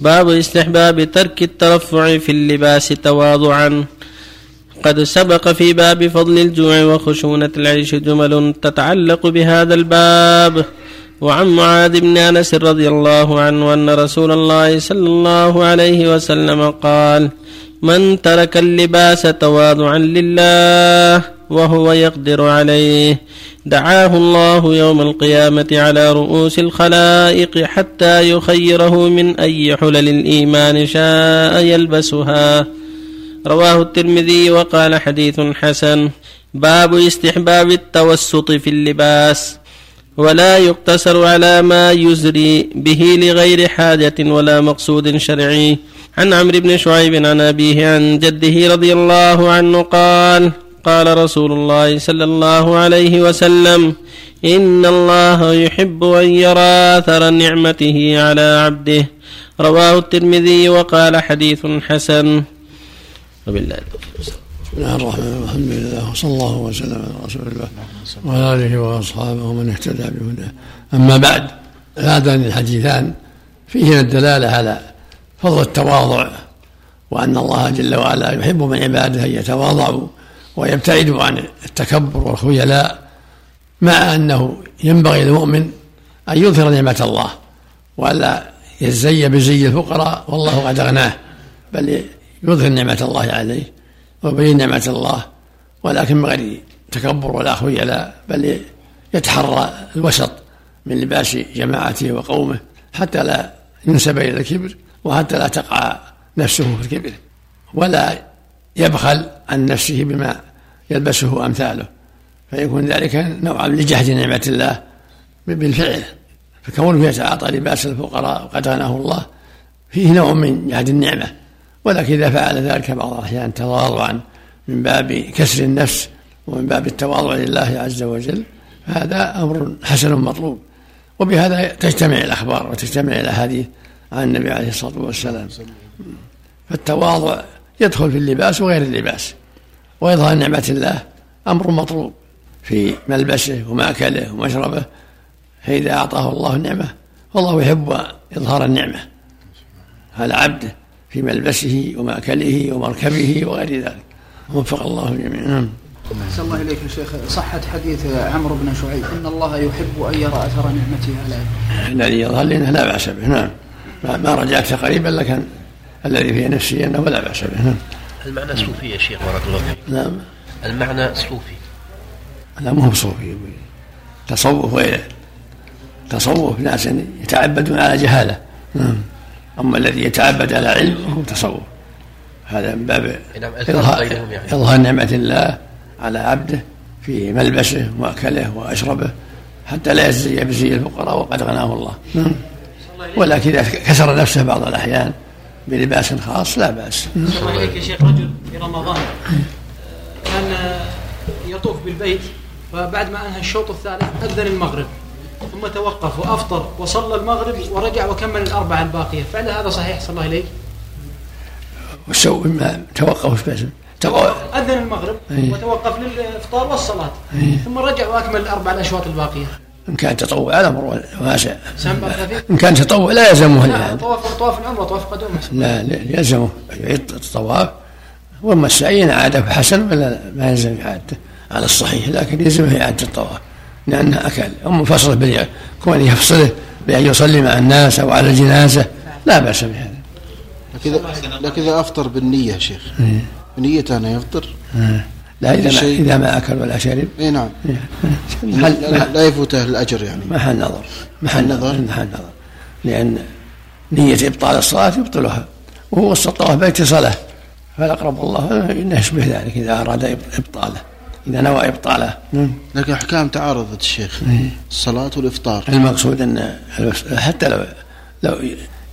باب استحباب ترك الترفع في اللباس تواضعا. قد سبق في باب فضل الجوع وخشونة العيش جمل تتعلق بهذا الباب. وعن معاذ بن أنس رضي الله عنه أن رسول الله صلى الله عليه وسلم قال من ترك اللباس تواضعا لله وهو يقدر عليه. دعاه الله يوم القيامة على رؤوس الخلائق حتى يخيره من أي حلل الإيمان شاء يلبسها. رواه الترمذي وقال حديث حسن. باب استحباب التوسط في اللباس. ولا يقتصر على ما يزري به لغير حاجة ولا مقصود شرعي. عن عمرو بن شعيب عن أبيه عن جده رضي الله عنه قال قال رسول الله صلى الله عليه وسلم إن الله يحب أن يرى أثر نعمته على عبده. رواه الترمذي وقال حديث حسن. وبالله بسم الله الرحمن الرحيم. الحمد لله وصلى الله وسلم على رسول الله وعلى آله وأصحابه ومن اهتدى بهداه. أما بعد هذان الحديثان فيهما الدلالة على فضل التواضع وأن الله جل وعلا يحب من عباده أن يتواضعوا ويبتعدوا عن التكبر والخيلاء مع أنه ينبغي للمؤمن أن يظهر نعمة الله وألا يزي بزي الفقراء والله قد أغناه بل يظهر نعمة الله عليه ويبين نعمة الله ولكن من غير تكبر ولا خيلاء بل يتحرى الوسط من لباس جماعته وقومه حتى لا ينسب إلى الكبر وحتى لا تقع نفسه في الكبر ولا يبخل عن نفسه بما يلبسه أمثاله فيكون ذلك نوعا لجهد نعمة الله بالفعل فكونه يتعاطى لباس الفقراء وقد غناه الله فيه نوع من جهد النعمة. ولكن إذا فعل ذلك بعض الأحيان تواضعا من باب كسر النفس ومن باب التواضع لله عز وجل فهذا أمر حسن مطلوب. وبهذا تجتمع الأخبار وتجتمع الأحاديث عن النبي عليه الصلاة والسلام. فالتواضع يدخل في اللباس وغير اللباس. وإظهار نعمة الله أمر مطلوب في ملبسه ومأكله ومشربه. فإذا أعطاه الله النعمة فالله يحب إظهار النعمة. على عبده في ملبسه ومأكله ومركبه وغير ذلك. وفق الله جميعا نعم. أحسن الله إليك يا شيخ. صحة حديث عمرو بن شعيب. إن الله يحب أن يرى أثر نعمته على الذي يظهر لنا لا بأس به. نعم. ما رجعت قريبا لكن الذي في نفسي أنه لا بأس به. نعم. المعنى صوفي يا شيخ بارك الله فيك. نعم. المعنى صوفي. لا مو بصوفي تصوف غيره تصوف ناس يتعبدون على جهالة. نعم. أما الذي يتعبد على علم فهو تصوف. هذا من باب نعم، إظهار, يعني. نعمة الله على عبده في ملبسه وأكله وأشربه حتى لا يزي بزي الفقراء وقد غناه الله. نعم. ولكن إذا كسر نفسه بعض الأحيان بلباس خاص لا بأس. الله إليك يا شيخ رجل في رمضان. كان يطوف بالبيت فبعد ما أنهى الشوط الثالث أذن المغرب ثم توقف وأفطر وصلى المغرب ورجع وكمل الأربعة الباقية. فعل هذا صحيح صلى الله عليه وسوء ما توقف بس. أذن المغرب أيه. وتوقف للإفطار والصلاة أيه. ثم رجع وأكمل الأربع الأشواط الباقية. إن كان تطوع الأمر واسع خفيف إن كان تطوع لا يلزمه لا طواف طواف العمرة طواف قدوم لا يلزمه. يعيد الطواف. وأما السعي عادة فحسن ولا ما يلزم إعادته على الصحيح لكن يلزمه إعادة الطواف. لأنه أكل. أم فصله كونه يفصله بأن يصلي مع الناس أو على الجنازة لا بأس بهذا. لكن إذا أفطر بالنية شيخ. إيه. بنيته أنه يفطر. إيه. لا إذا ما, إذا ما أكل ولا شرب. نعم. إيه. محل لا يفوته الأجر يعني. محل نظر. محل نظر. محل نظر. لأن نية إبطال الصلاة يبطلها. وهو بيت صلاة فالأقرب الله إنه يشبه ذلك إذا أراد إبطاله. إذا نوى إبطاله. نعم. لكن أحكام تعارضت الشيخ. إيه؟ الصلاة والإفطار. المقصود أن حتى لو لو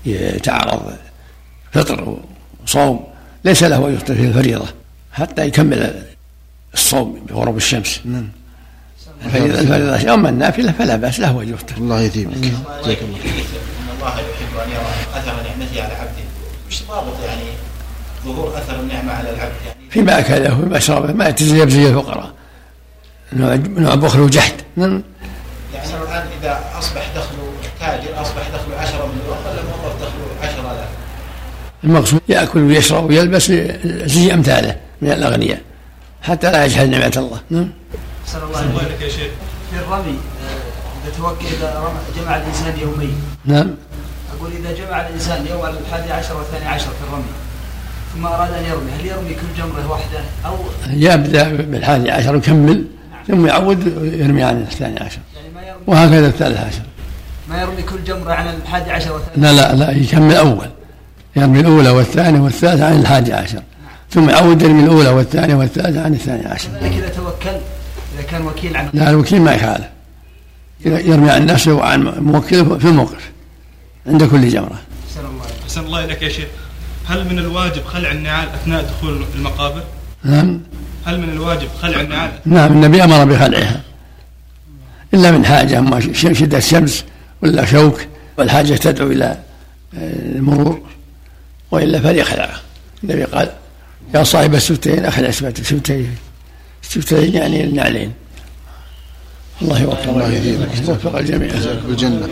يتعارض فطر وصوم ليس له أن يفطر في الفريضة. حتى يكمل الصوم بغروب الشمس. نعم. الفريضة أما النافلة فلا بأس له أن يفطر الله يثيبك. جزاك الله أن الله يحب أن يرى أثر نعمته على عبده. وش ضابط يعني ظهور أثر النعمة على العبد يعني؟ فيما أكله وفيما شربه ما يتزي يبزي الفقراء. نوع بخل وجحد. نعم. يعني الآن إذا أصبح دخل تاجر أصبح دخله 10 مليون ولا الموظف دخله 10000 المقصود يأكل ويشرب ويلبس زي أمثاله من الأغنياء. حتى لا يجهل نعمة الله. نعم. أحسن الله عليك يا شيخ. في الرمي آه، إذا توكل إذا رمى- جمع الإنسان يومين. نعم. أقول إذا جمع الإنسان يوم الحادي عشر والثاني عشر في الرمي ثم أراد أن يرمي هل يرمي كل جمرة واحدة أو يبدأ بالحادي عشر ويكمل ثم يعود يرمي عن الثاني عشر. يعني ما يرمي وهكذا الثالث عشر. ما يرمي كل جمرة عن الحادي عشر والثاني لا لا لا يكمل أول. يرمي الأولى والثانية والثالثة عن الحادي عشر. ثم يعود يرمي الأولى والثانية والثالثة عن الثاني عشر. كذلك إذا توكل إذا كان وكيل عن لا الوكيل ما يخالف يرمي عن نفسه وعن موكله في الموقف عند كل جمرة. أحسن الله إليك. يا شيخ. هل من الواجب خلع النعال أثناء دخول المقابر؟ نعم. هل من الواجب خلع النعال؟ نعم النبي أمر بخلعها. إلا من حاجة أما ش- شدة الشمس ولا شوك والحاجة تدعو إلى آه، المرور وإلا فليخلعها النبي قال يا صاحب السبتين أخلع السبتين. السبتين يعني النعلين. الله يوفق الله. يوفق الجميع. بالجنة.